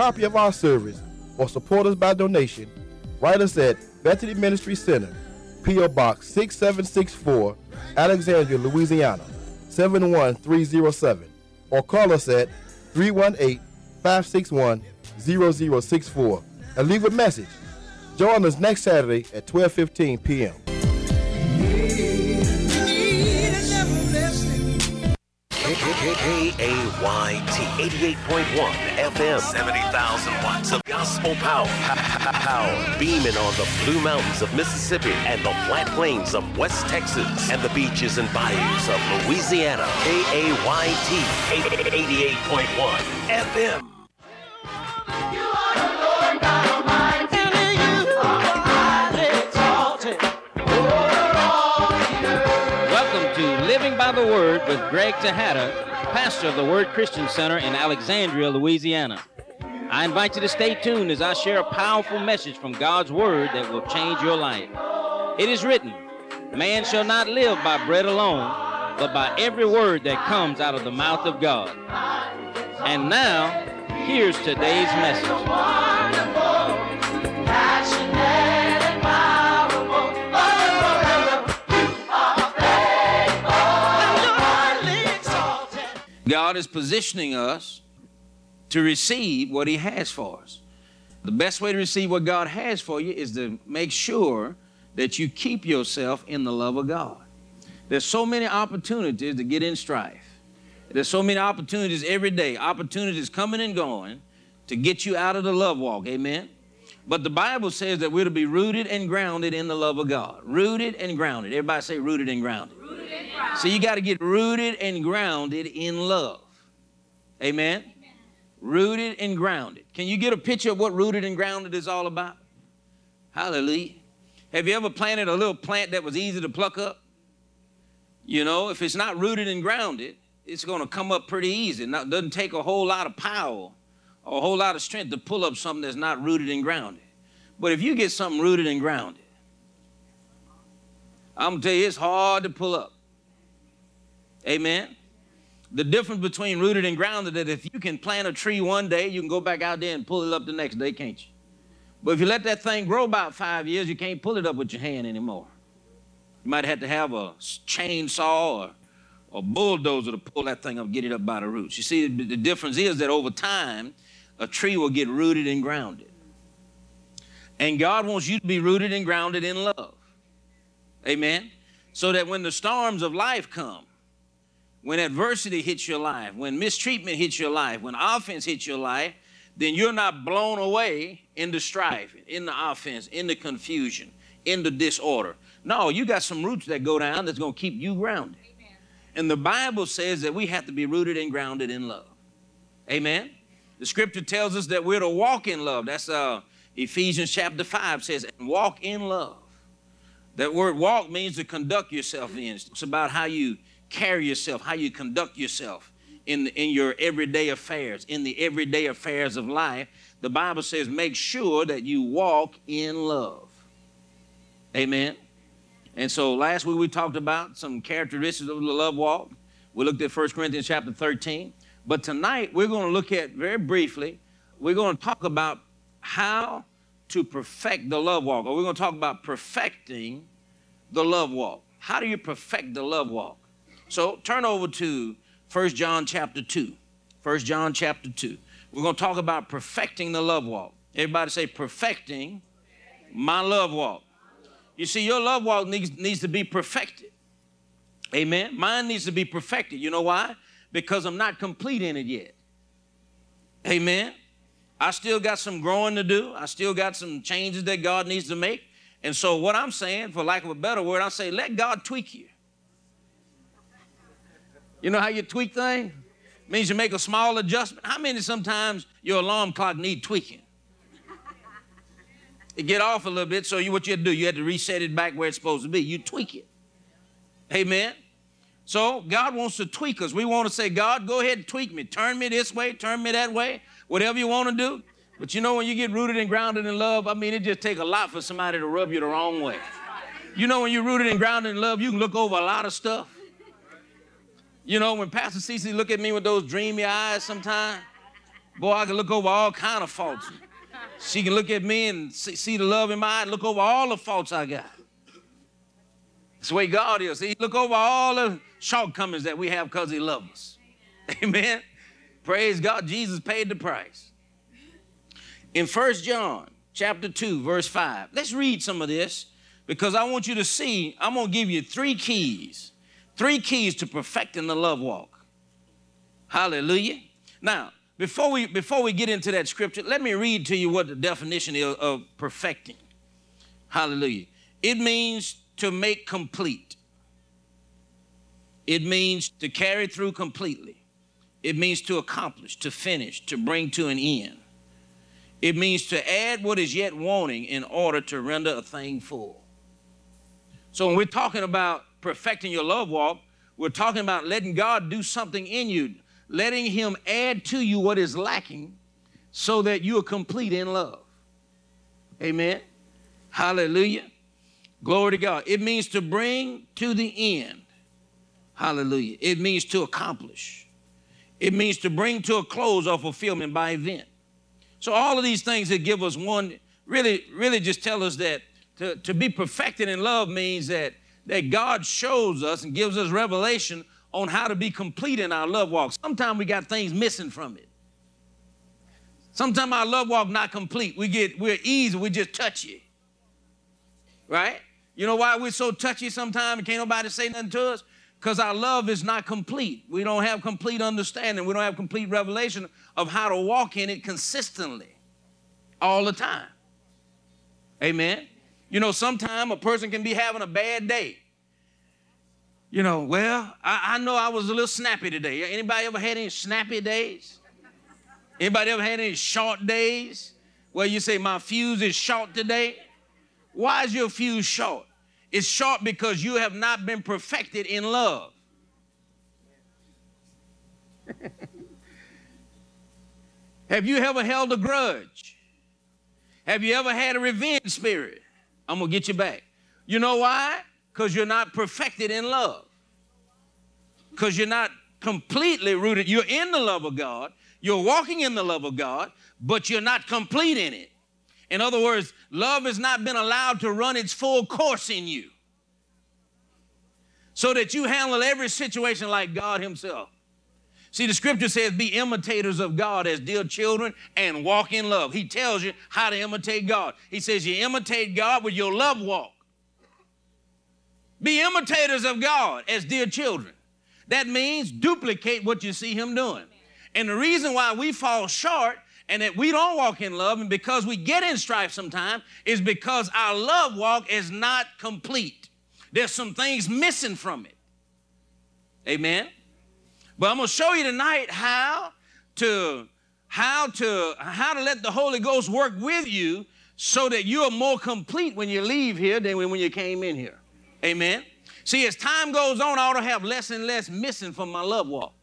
copy of our service or support us by donation, write us at Bethany Ministry Center, P.O. Box 6764, Alexandria, Louisiana 71307, or call us at 318 561 0064 and leave a message. Join us next Saturday at 12:15 p.m. K-A-Y-T 88.1 FM 70,000 watts of gospel power. Power beaming on the Blue Mountains of Mississippi and the flat plains of West Texas and the beaches and bayous of Louisiana. K-A-Y-T 88.1 FM. Welcome to Living by the Word with Greg Tejada, pastor of the Word Christian Center in Alexandria, Louisiana. I invite you to stay tuned as I share a powerful message from God's Word that will change your life. It is written, Man shall not live by bread alone, but by every word that comes out of the mouth of God. And now, here's today's message. God is positioning us to receive what He has for us. The best way to receive what God has for you is to make sure that you keep yourself in the love of God. There's so many opportunities to get in strife. There's so many opportunities every day, opportunities coming and going to get you out of the love walk. Amen. But the Bible says that we're to be rooted and grounded in the love of God. Rooted and grounded. Everybody say rooted and grounded. So you got to get rooted and grounded in love. Amen? Rooted and grounded. Can you get a picture of what rooted and grounded is all about? Hallelujah. Have you ever planted a little plant that was easy to pluck up? You know, if it's not rooted and grounded, it's going to come up pretty easy. Now, it doesn't take a whole lot of power or a whole lot of strength to pull up something that's not rooted and grounded. But if you get something rooted and grounded, I'm going to tell you, it's hard to pull up. Amen. The difference between rooted and grounded is that if you can plant a tree one day, you can go back out there and pull it up the next day, can't you? But if you let that thing grow about five years, you can't pull it up with your hand anymore. You might have to have a chainsaw or a bulldozer to pull that thing up, get it up by the roots. You see, the difference is that over time, a tree will get rooted and grounded. And God wants you to be rooted and grounded in love. Amen. So that when the storms of life come, when adversity hits your life, when mistreatment hits your life, when offense hits your life, then you're not blown away in the strife, in the offense, in the confusion, in the disorder. No, you got some roots that go down that's going to keep you grounded. Amen. And the Bible says that we have to be rooted and grounded in love. Amen. The scripture tells us that we're to walk in love. That's uh, Ephesians chapter 5 says, walk in love. That word walk means to conduct yourself in. It's about how you carry yourself, how you conduct yourself in, in your everyday affairs, in the everyday affairs of life. The Bible says, make sure that you walk in love. Amen. And so last week we talked about some characteristics of the love walk. We looked at 1 Corinthians chapter 13. But tonight we're going to look at very briefly, we're going to talk about how to perfect the love walk, or we're going to talk about perfecting the love walk. How do you perfect the love walk? So turn over to 1 John chapter 2. 1 John chapter 2. We're going to talk about perfecting the love walk. Everybody say, perfecting my love walk. You see, your love walk needs, needs to be perfected. Amen. Mine needs to be perfected. You know why? Because I'm not complete in it yet. Amen. I still got some growing to do. I still got some changes that God needs to make. And so, what I'm saying, for lack of a better word, I say, let God tweak you. You know how you tweak things? means you make a small adjustment. How many sometimes your alarm clock need tweaking? It get off a little bit, so you what you had to do, you had to reset it back where it's supposed to be. You tweak it. Amen. So God wants to tweak us. We want to say, God, go ahead and tweak me. Turn me this way, turn me that way, whatever you want to do. But you know, when you get rooted and grounded in love, I mean, it just take a lot for somebody to rub you the wrong way. You know, when you're rooted and grounded in love, you can look over a lot of stuff. You know, when Pastor Cece look at me with those dreamy eyes sometimes, Boy, I can look over all kind of faults. She can look at me and see, the love in my eye look over all the faults I got. That's the way God is. He look over all the shortcomings that we have because he loves us. Amen. Praise God. Jesus paid the price. In First John chapter 2, verse 5, let's read some of this because I want you to see, I'm going to give you three keys, three keys to perfecting the love walk. Hallelujah. Now, before we before we get into that scripture, let me read to you what the definition is of perfecting. Hallelujah. It means to make complete. It means to carry through completely. It means to accomplish, to finish, to bring to an end. It means to add what is yet wanting in order to render a thing full. So when we're talking about perfecting your love walk, we're talking about letting God do something in you, letting Him add to you what is lacking so that you are complete in love. Amen. Hallelujah. Glory to God. It means to bring to the end. Hallelujah. It means to accomplish. It means to bring to a close or fulfillment by event. So all of these things that give us one, really, really just tell us that to, to be perfected in love means that, that God shows us and gives us revelation on how to be complete in our love walk. Sometimes we got things missing from it. Sometimes our love walk not complete. We get we're easy, we just touchy. Right? You know why we're so touchy sometimes can't nobody say nothing to us? Because our love is not complete. We don't have complete understanding. We don't have complete revelation of how to walk in it consistently all the time. Amen. You know, sometimes a person can be having a bad day you know, well, I, I, know I was a little snappy today. Anybody ever had any snappy days? Anybody ever had any short days where you say, my fuse is short today? Why is your fuse short? It's short because you have not been perfected in love. have you ever held a grudge? Have you ever had a revenge spirit? I'm going to get you back. You know why? Because you're not perfected in love. Because you're not completely rooted. You're in the love of God. You're walking in the love of God, but you're not complete in it. In other words, love has not been allowed to run its full course in you so that you handle every situation like God Himself. See, the scripture says, Be imitators of God as dear children and walk in love. He tells you how to imitate God. He says, You imitate God with your love walk. Be imitators of God as dear children. That means duplicate what you see Him doing. And the reason why we fall short and that we don't walk in love and because we get in strife sometimes is because our love walk is not complete. There's some things missing from it. Amen. But I'm going to show you tonight how to how to how to let the Holy Ghost work with you so that you are more complete when you leave here than when you came in here. Amen. See, as time goes on, I ought to have less and less missing from my love walk.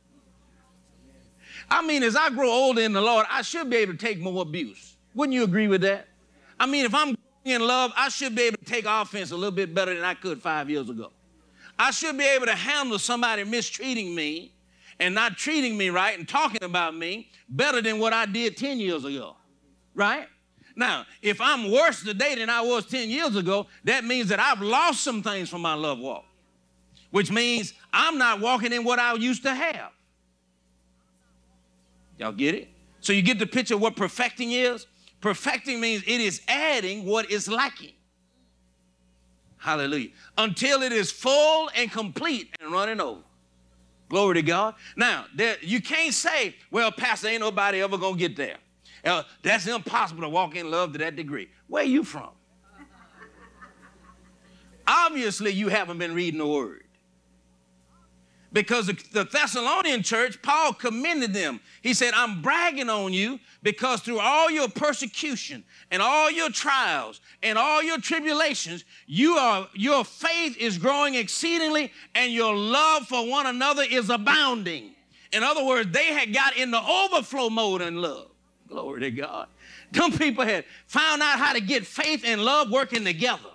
I mean, as I grow older in the Lord, I should be able to take more abuse. Wouldn't you agree with that? I mean, if I'm in love, I should be able to take offense a little bit better than I could five years ago. I should be able to handle somebody mistreating me and not treating me right and talking about me better than what I did 10 years ago. Right? Now, if I'm worse today than I was 10 years ago, that means that I've lost some things from my love walk, which means I'm not walking in what I used to have. Y'all get it? So you get the picture of what perfecting is? Perfecting means it is adding what is lacking. Hallelujah. Until it is full and complete and running over. Glory to God. Now, there, you can't say, well, Pastor, ain't nobody ever going to get there. Uh, that's impossible to walk in love to that degree. Where are you from? Obviously, you haven't been reading the word. Because the Thessalonian church, Paul commended them. He said, I'm bragging on you because through all your persecution and all your trials and all your tribulations, you are, your faith is growing exceedingly and your love for one another is abounding. In other words, they had got in the overflow mode in love. Glory to God. Some people had found out how to get faith and love working together.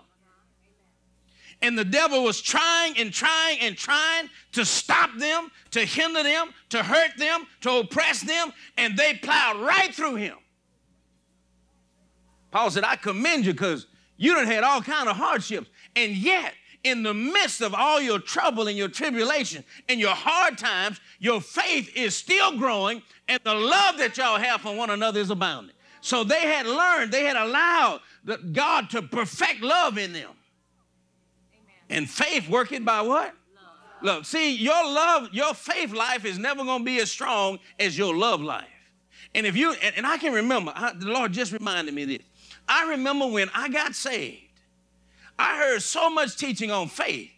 And the devil was trying and trying and trying to stop them, to hinder them, to hurt them, to oppress them, and they plowed right through him. Paul said, I commend you because you done had all kind of hardships. And yet, in the midst of all your trouble and your tribulation and your hard times, your faith is still growing and the love that y'all have for one another is abounding. So they had learned, they had allowed God to perfect love in them. And faith working by what? Love. See, your love, your faith life is never going to be as strong as your love life. And if you, and, and I can remember, I, the Lord just reminded me this. I remember when I got saved, I heard so much teaching on faith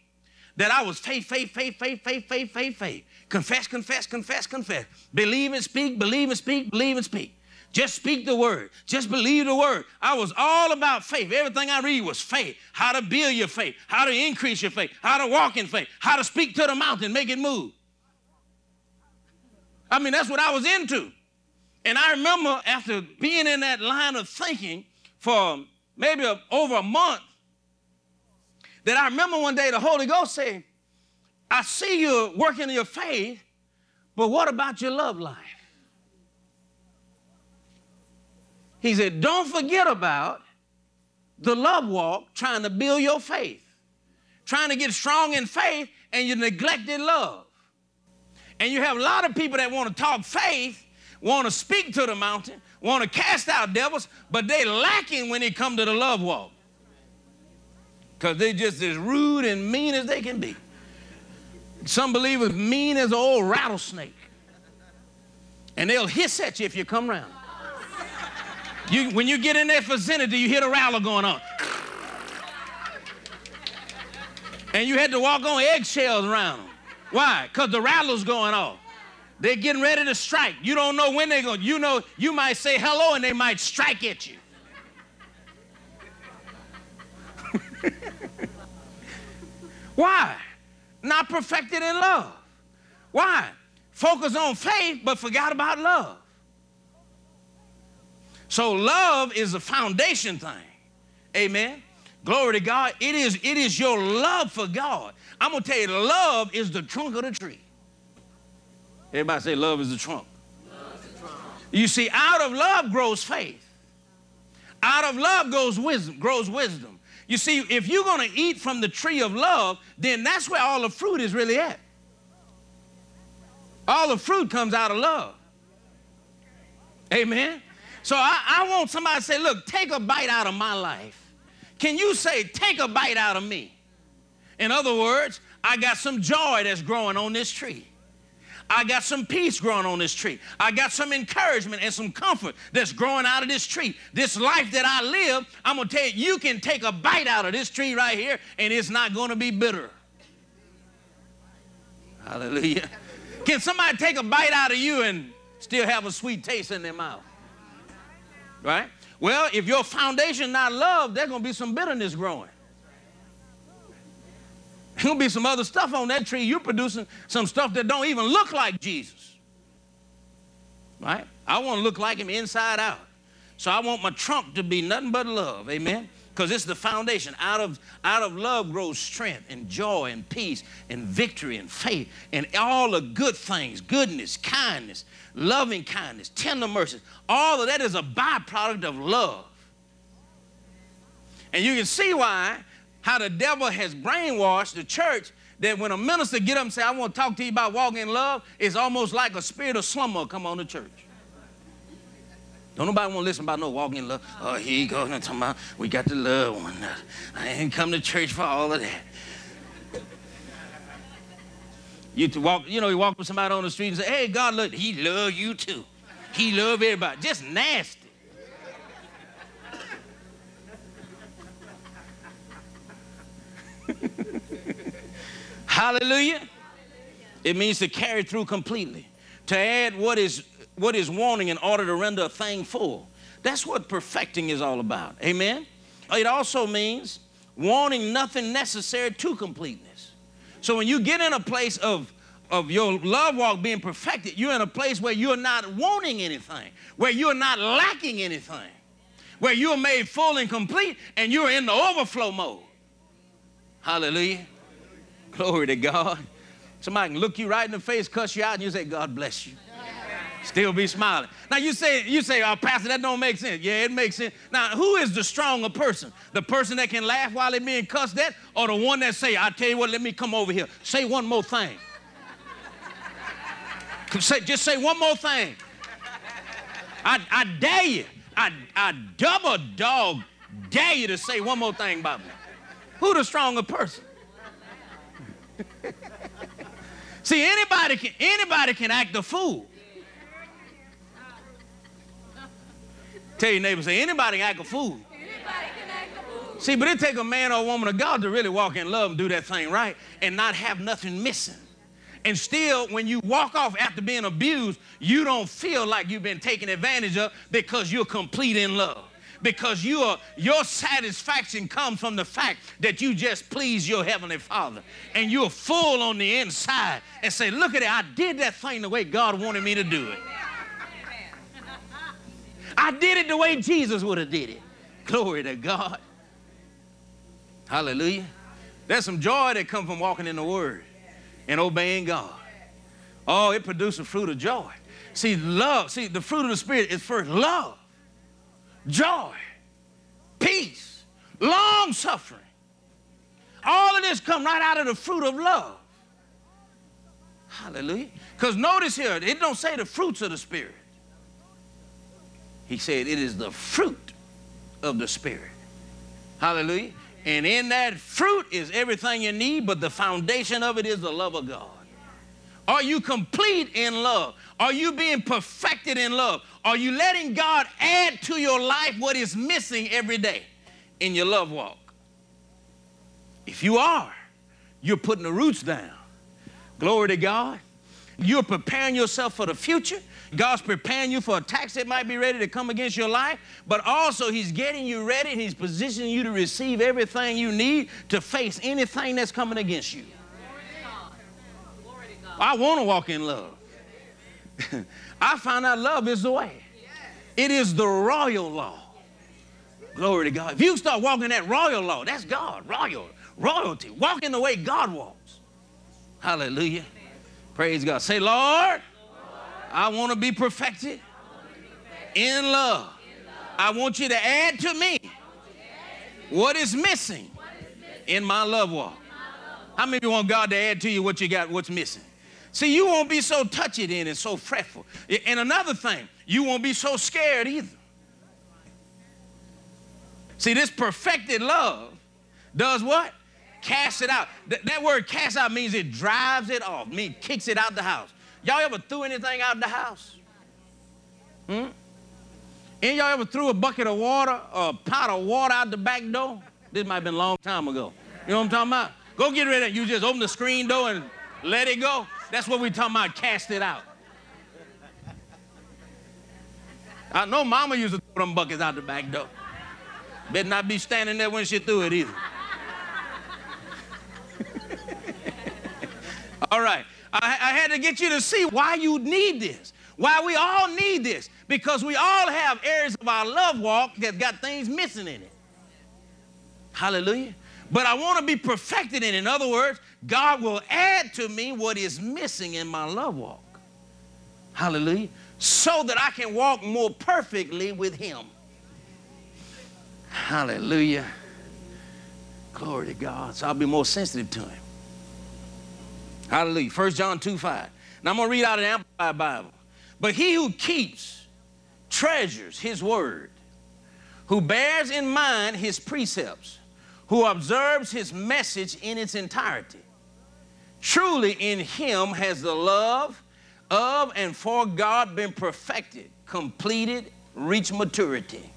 that I was faith, faith, faith, faith, faith, faith, faith, faith. Confess, confess, confess, confess. Believe and speak, believe and speak, believe and speak. Just speak the word. Just believe the word. I was all about faith. Everything I read was faith. How to build your faith, how to increase your faith, how to walk in faith, how to speak to the mountain, make it move. I mean, that's what I was into. And I remember after being in that line of thinking for maybe a, over a month, that I remember one day the Holy Ghost said, I see you working your faith, but what about your love life? He said, Don't forget about the love walk trying to build your faith, trying to get strong in faith, and you neglected love. And you have a lot of people that want to talk faith, want to speak to the mountain, want to cast out devils, but they lacking when it come to the love walk because they're just as rude and mean as they can be. Some believers mean as an old rattlesnake. And they'll hiss at you if you come around. You, when you get in that vicinity, you hear the rattler going on. And you had to walk on eggshells around them. Why? Because the rattler's going off. They're getting ready to strike. You don't know when they're going. You know, you might say hello and they might strike at you. Why? Not perfected in love. Why? Focus on faith but forgot about love. So love is a foundation thing. Amen. Glory to God. It is, it is your love for God. I'm gonna tell you, love is the trunk of the tree. Everybody say love is the trunk. the trunk. You see, out of love grows faith. Out of love goes wisdom, grows wisdom. You see, if you're to eat from the tree of love, then that's where all the fruit is really at. All the fruit comes out of love. Amen. So I, I, want somebody to say, look, take a bite out of my life. Can you say, take a bite out of me? In other words, I got some joy that's growing on this tree. I got some peace growing on this tree. I got some encouragement and some comfort that's growing out of this tree. This life that I live, I'm going to tell you, you can take a bite out of this tree right here and it's not going to be bitter. Hallelujah. Can somebody take a bite out of you and still have a sweet taste in their mouth? Right? Well, if your foundation not love, there's going to be some bitterness growing. There's gonna be some other stuff on that tree. You're producing some stuff that don't even look like Jesus. Right? I want to look like him inside out. So I want my trunk to be nothing but love. Amen. Because it's the foundation. Out of, out of love grows strength and joy and peace and victory and faith and all the good things goodness, kindness, loving kindness, tender mercies. All of that is a byproduct of love. And you can see why how the devil has brainwashed the church that when a minister get up and say, I want to talk to you about walking in love, it's almost like a spirit of slumber come on the church. Don't nobody want to listen about no walking in love. Oh, here you go. talking about we got the love one. Another. I ain't come to church for all of that. You to walk, you know, you walk with somebody on the street and say, "Hey, God, look, He love you too. He love everybody." Just nasty. Hallelujah. It means to carry through completely, to add what is what is wanting in order to render a thing full. That's what perfecting is all about. Amen. It also means wanting nothing necessary to completeness. So when you get in a place of of your love walk being perfected, you're in a place where you're not wanting anything, where you're not lacking anything, where you're made full and complete and you're in the overflow mode. Hallelujah. Glory to God. Somebody can look you right in the face, cuss you out, and you say, God bless you. Still be smiling. Now you say, you say, oh, Pastor, that don't make sense. Yeah, it makes sense. Now, who is the stronger person? The person that can laugh while they're being cussed at, or the one that say, I tell you what, let me come over here. Say one more thing. say, just say one more thing. I, I dare you. I, I double dog dare you to say one more thing about me. Who the stronger person? See, anybody can anybody can act a fool. Tell your neighbor, say anybody can act a fool. See, but it take a man or a woman of God to really walk in love and do that thing right and not have nothing missing. And still, when you walk off after being abused, you don't feel like you've been taken advantage of because you're complete in love. Because you are, your satisfaction comes from the fact that you just please your Heavenly Father. And you're full on the inside and say, Look at it, I did that thing the way God wanted me to do it. I did it the way Jesus would have did it. Glory to God. Hallelujah. There's some joy that comes from walking in the Word and obeying God. Oh, it produces fruit of joy. See, love, see, the fruit of the Spirit is first love, joy, peace, long suffering. All of this come right out of the fruit of love. Hallelujah. Because notice here, it don't say the fruits of the Spirit. He said it is the fruit of the Spirit. Hallelujah. And in that fruit is everything you need, but the foundation of it is the love of God. Are you complete in love? Are you being perfected in love? Are you letting God add to your life what is missing every day in your love walk? If you are, you're putting the roots down. Glory to God. You're preparing yourself for the future. God's preparing you for attacks that might be ready to come against your life, but also He's getting you ready and He's positioning you to receive everything you need to face anything that's coming against you. I want to walk in love. I found out love is the way. It is the royal law. Glory to God. If you start walking that royal law, that's God, royal, royalty. walking the way God walks. Hallelujah. Praise God. Say, Lord, I want to be perfected in love. I want you to add to me what is missing in my love walk. How many of you want God to add to you what you got, what's missing? See, you won't be so touched in and so fretful. And another thing, you won't be so scared either. See, this perfected love does what? Cast it out. Th- that word cast out means it drives it off, means kicks it out the house. Y'all ever threw anything out the house? Hmm? And y'all ever threw a bucket of water or a pot of water out the back door? This might have been a long time ago. You know what I'm talking about? Go get rid of it. You just open the screen door and let it go. That's what we're talking about, cast it out. I know mama used to throw them buckets out the back door. Better not be standing there when she threw it either. All right. I, I had to get you to see why you need this, why we all need this, because we all have areas of our love walk that got things missing in it. Hallelujah. But I want to be perfected in it. In other words, God will add to me what is missing in my love walk. Hallelujah. So that I can walk more perfectly with Him. Hallelujah. Glory to God. So I'll be more sensitive to Him. Hallelujah. 1 John 2 5. Now I'm going to read out an Amplified Bible. But he who keeps, treasures his word, who bears in mind his precepts, who observes his message in its entirety, truly in him has the love of and for God been perfected, completed, reached maturity.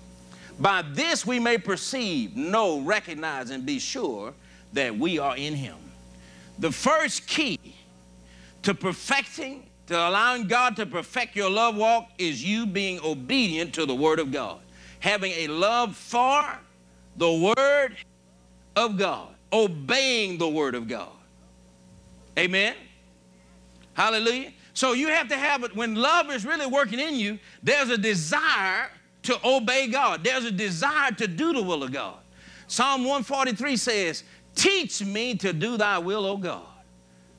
By this we may perceive, know, recognize, and be sure that we are in him. The first key to perfecting, to allowing God to perfect your love walk is you being obedient to the Word of God. Having a love for the Word of God, obeying the Word of God. Amen? Hallelujah. So you have to have it, when love is really working in you, there's a desire to obey God, there's a desire to do the will of God. Psalm 143 says, Teach me to do thy will, O God.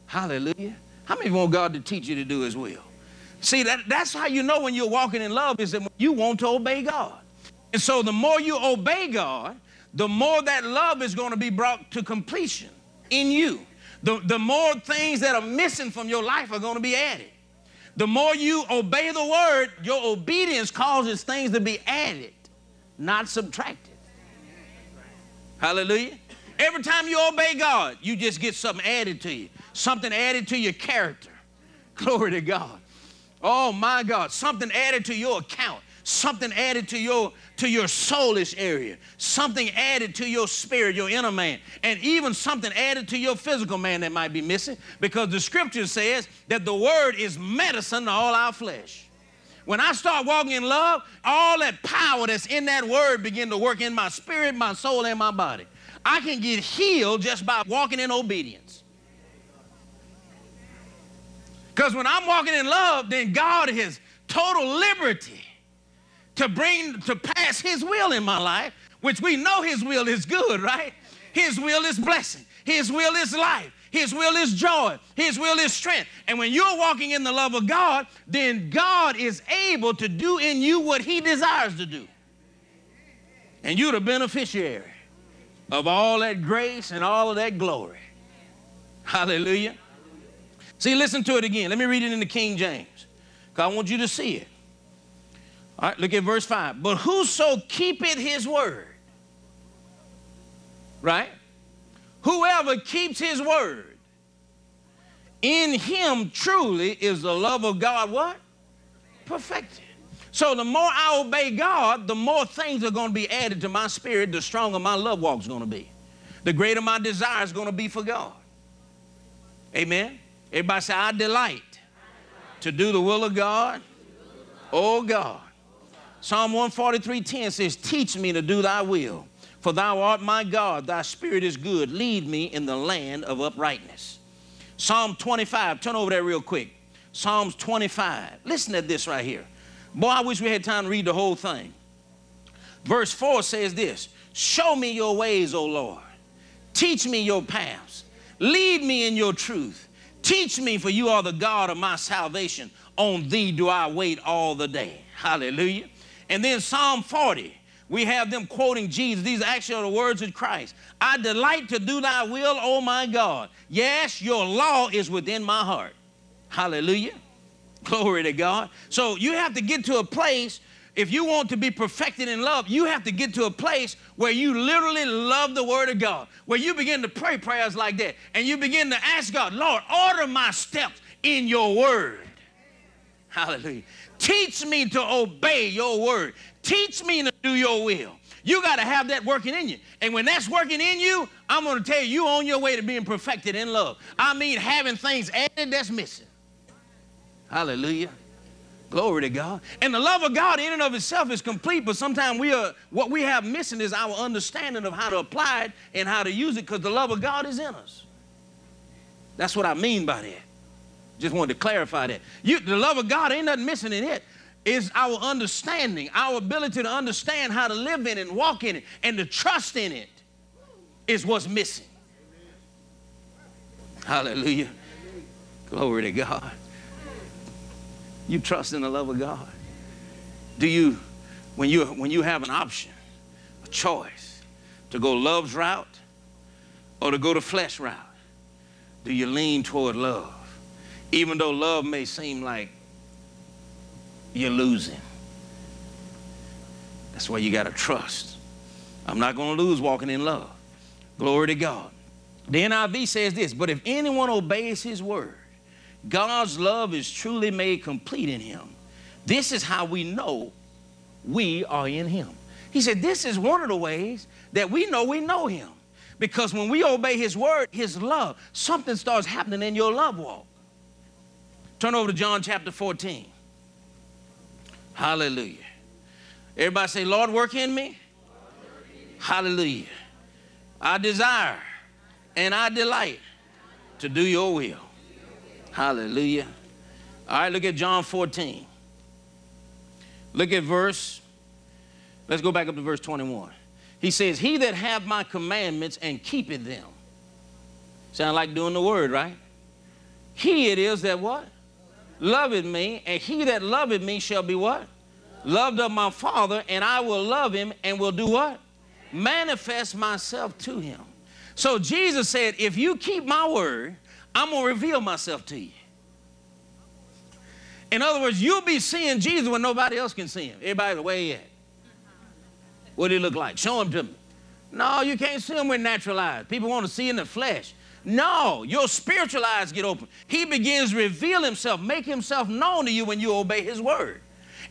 Hallelujah. How many want God to teach you to do his will? See, that, that's how you know when you're walking in love is that you want to obey God. And so the more you obey God, the more that love is going to be brought to completion in you. The, the more things that are missing from your life are going to be added. The more you obey the word, your obedience causes things to be added, not subtracted. Hallelujah. Every time you obey God, you just get something added to you, something added to your character. Glory to God. Oh my God, something added to your account, something added to your to your soulish area, something added to your spirit, your inner man, and even something added to your physical man that might be missing because the scripture says that the word is medicine to all our flesh. When I start walking in love, all that power that's in that word begin to work in my spirit, my soul, and my body. I can get healed just by walking in obedience. Because when I'm walking in love, then God has total liberty to bring to pass his will in my life, which we know his will is good, right? His will is blessing. His will is life. His will is joy. His will is strength. And when you're walking in the love of God, then God is able to do in you what he desires to do. And you're the beneficiary of all that grace and all of that glory. Hallelujah. See, listen to it again. Let me read it in the King James because I want you to see it. All right, look at verse 5. But whoso keepeth his word, right? Whoever keeps his word, in him truly is the love of God what? Perfected. So the more I obey God, the more things are going to be added to my spirit, the stronger my love walk is going to be. The greater my desire is going to be for God. Amen. Everybody say, I delight to do the will of God. Oh God. Psalm 143:10 says, Teach me to do thy will, for thou art my God, thy spirit is good. Lead me in the land of uprightness. Psalm 25, turn over there real quick. Psalms 25. Listen to this right here. Boy, I wish we had time to read the whole thing. Verse 4 says this Show me your ways, O Lord. Teach me your paths. Lead me in your truth. Teach me, for you are the God of my salvation. On thee do I wait all the day. Hallelujah. And then Psalm 40, we have them quoting Jesus. These actually are the words of Christ. I delight to do thy will, O my God. Yes, your law is within my heart. Hallelujah. Glory to God. So you have to get to a place, if you want to be perfected in love, you have to get to a place where you literally love the Word of God, where you begin to pray prayers like that, and you begin to ask God, Lord, order my steps in your Word. Hallelujah. Teach me to obey your Word. Teach me to do your will. You got to have that working in you. And when that's working in you, I'm going to tell you, you're on your way to being perfected in love. I mean, having things added that's missing. Hallelujah. Glory to God. And the love of God in and of itself is complete, but sometimes we are what we have missing is our understanding of how to apply it and how to use it because the love of God is in us. That's what I mean by that. Just wanted to clarify that. You, the love of God ain't nothing missing in it. It's our understanding, our ability to understand how to live in it and walk in it and to trust in it is what's missing. Hallelujah. Glory to God. You trust in the love of God. Do you, when you when you have an option, a choice, to go love's route or to go the flesh route, do you lean toward love? Even though love may seem like you're losing. That's why you got to trust. I'm not going to lose walking in love. Glory to God. The NIV says this, but if anyone obeys his word, God's love is truly made complete in him. This is how we know we are in him. He said, This is one of the ways that we know we know him. Because when we obey his word, his love, something starts happening in your love walk. Turn over to John chapter 14. Hallelujah. Everybody say, Lord, work in me. Hallelujah. I desire and I delight to do your will. Hallelujah. All right, look at John 14. Look at verse, let's go back up to verse 21. He says, He that hath my commandments and keepeth them, Sound like doing the word, right? He it is that what? Loveth me, and he that loveth me shall be what? Loved of my Father, and I will love him and will do what? Manifest myself to him. So Jesus said, if you keep my word, I'm going to reveal myself to you. In other words, you'll be seeing Jesus when nobody else can see him. Everybody's where he at? What he look like? Show him to me. No, you can't see him with natural eyes. People want to see in the flesh. No, your spiritual eyes get open. He begins to reveal himself, make himself known to you when you obey his word.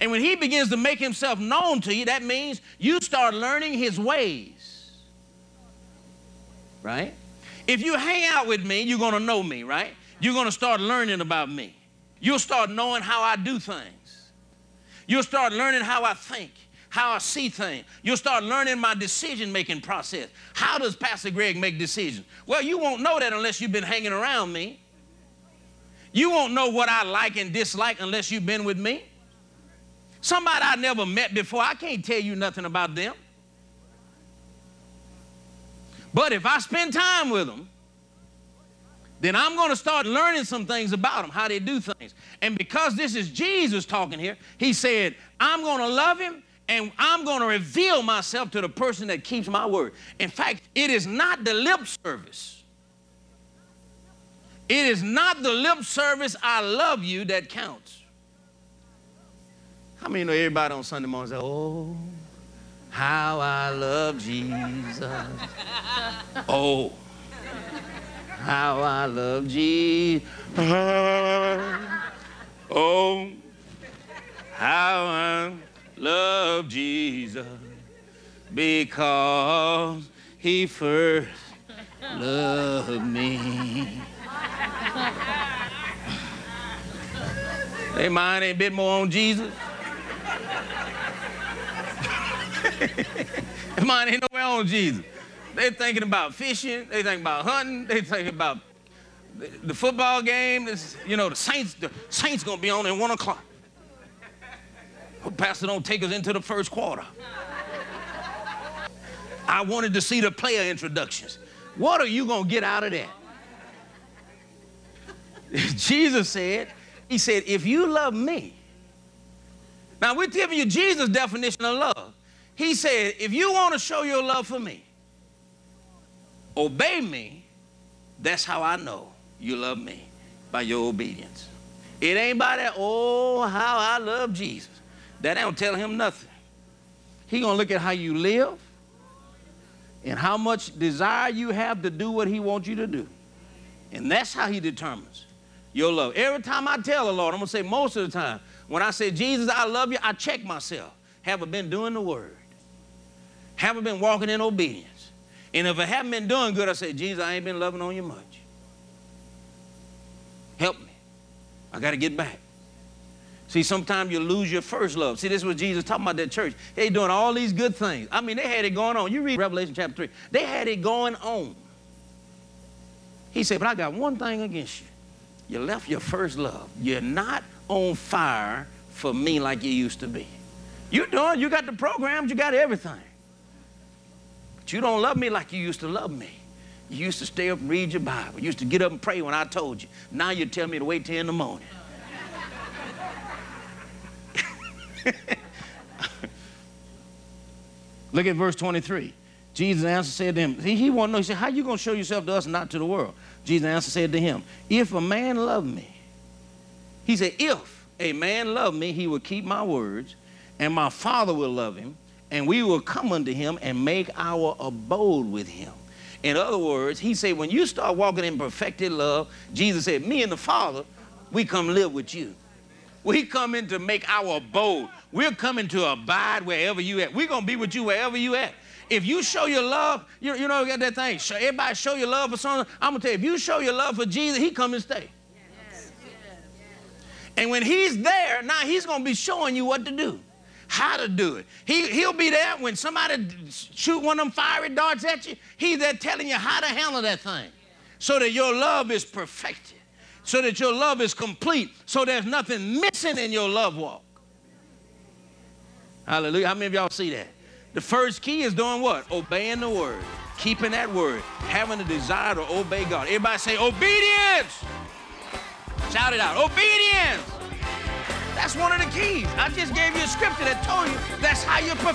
And when he begins to make himself known to you, that means you start learning his ways. Right? If you hang out with me, you're going to know me, right? You're going to start learning about me. You'll start knowing how I do things. You'll start learning how I think how I see things. You'll start learning my decision making process. How does Pastor Greg make decisions? Well, you won't know that unless you've been hanging around me. You won't know what I like and dislike unless you've been with me. Somebody I never met before, I can't tell you nothing about them. But if I spend time with them, then I'm going to start learning some things about them, how they do things. And because this is Jesus talking here, he said, I'm going to love him and I'm going to reveal myself to the person that keeps my word. In fact, it is not the lip service. It is not the lip service, I love you, that counts. How many know everybody on Sunday morning say, Oh, how I love Jesus. oh, how I love Jesus. oh, how I love Jesus because he first loved me. they mind a bit more on Jesus. Mine ain't nowhere on Jesus. They thinking about fishing. They thinking about hunting. They thinking about the football game. You know, the Saints. The Saints gonna be on at one o'clock. Pastor, don't take us into the first quarter. I wanted to see the player introductions. What are you to get out of that? Jesus said, He said, if you love me, now we're giving you Jesus' definition of love. He said, if you want to show your love for me, obey me. That's how I know you love me, by your obedience. It ain't by that, oh, how I love Jesus. That don't tell him nothing. He gonna look at how you live and how much desire you have to do what he wants you to do. And that's how he determines your love. Every time I tell the Lord, I'm gonna say most of the time, when I say, Jesus, I love you, I check myself. Have I been doing the word? Have I been walking in obedience? And if I haven't been doing good, I say, Jesus, I ain't been loving on you much. Help me. I got to get back. See, sometimes you lose your first love. See, this is what Jesus talking about that church. They doing all these good things. I mean, they had it going on. You read Revelation chapter 3. They had it going on. He said, but I got one thing against you. You left your first love. You're not on fire for me like you used to be. You're doing, you got the programs, you got everything. But you don't love me like you used to love me. You used to stay up and read your Bible. You used to get up and pray when I told you. Now you tell me to wait till in the morning. Look at verse 23. Jesus answered, said to him, he, he wanted to know, he said, how you going to show yourself to us and not to the world? Jesus answered, said to him, if a man love me, he said, if a man love me, he will keep my words, and my Father will love him, and we will come unto him and make our abode with him. In other words, he said, when you start walking in perfected love, Jesus said, me and the Father, we come live with you. We come in to make our abode. We're coming to abide wherever you at. We're going to be with you wherever you at. If you show your love, you, you know, got that thing. Show, everybody show your love for someone. I'm going to tell you, if you show your love for Jesus, he come and stay. Yes. And when he's there, now he's going to be showing you what to do, how to do it. He, he'll be there when somebody shoot one of them fiery darts at you. He's there telling you how to handle that thing so that your love is perfected so that your love is complete, so there's nothing missing in your love walk. Hallelujah. How many of y'all see that? The first key is doing what? Obeying the word, keeping that word, having a desire to obey God. Everybody say obedience. Shout it out. Obedience. That's one of the keys. I just gave you a scripture that told you that's how you perfect.